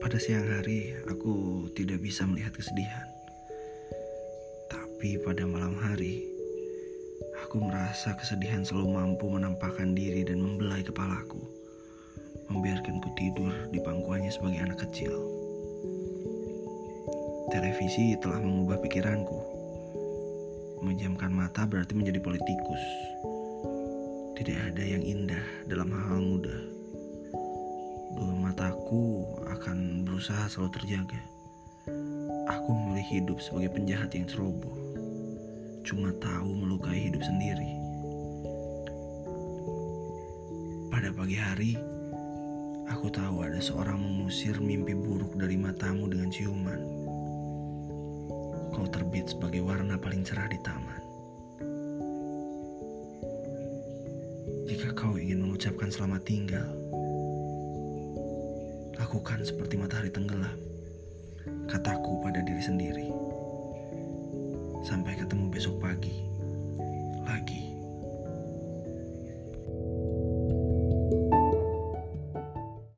Pada siang hari, aku tidak bisa melihat kesedihan. Tapi pada malam hari, aku merasa kesedihan selalu mampu menampakkan diri dan membelai kepalaku, membiarkanku tidur di pangkuannya sebagai anak kecil. Televisi telah mengubah pikiranku. Menjamkan mata berarti menjadi politikus. Tidak ada yang indah dalam hal-hal mudah. Dua mataku akan berusaha selalu terjaga. Aku memilih hidup sebagai penjahat yang ceroboh. Cuma tahu melukai hidup sendiri. Pada pagi hari, aku tahu ada seorang mengusir mimpi buruk dari matamu dengan ciuman. Kau terbit sebagai warna paling cerah di taman. Jika kau ingin mengucapkan selamat tinggal, lakukan seperti matahari tenggelam, kataku pada diri sendiri. Sampai ketemu besok pagi lagi.